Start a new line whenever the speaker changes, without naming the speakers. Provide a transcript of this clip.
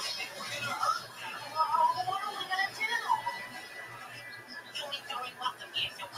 Oh, what are we gonna do?
Can we
throw him off the
vehicle?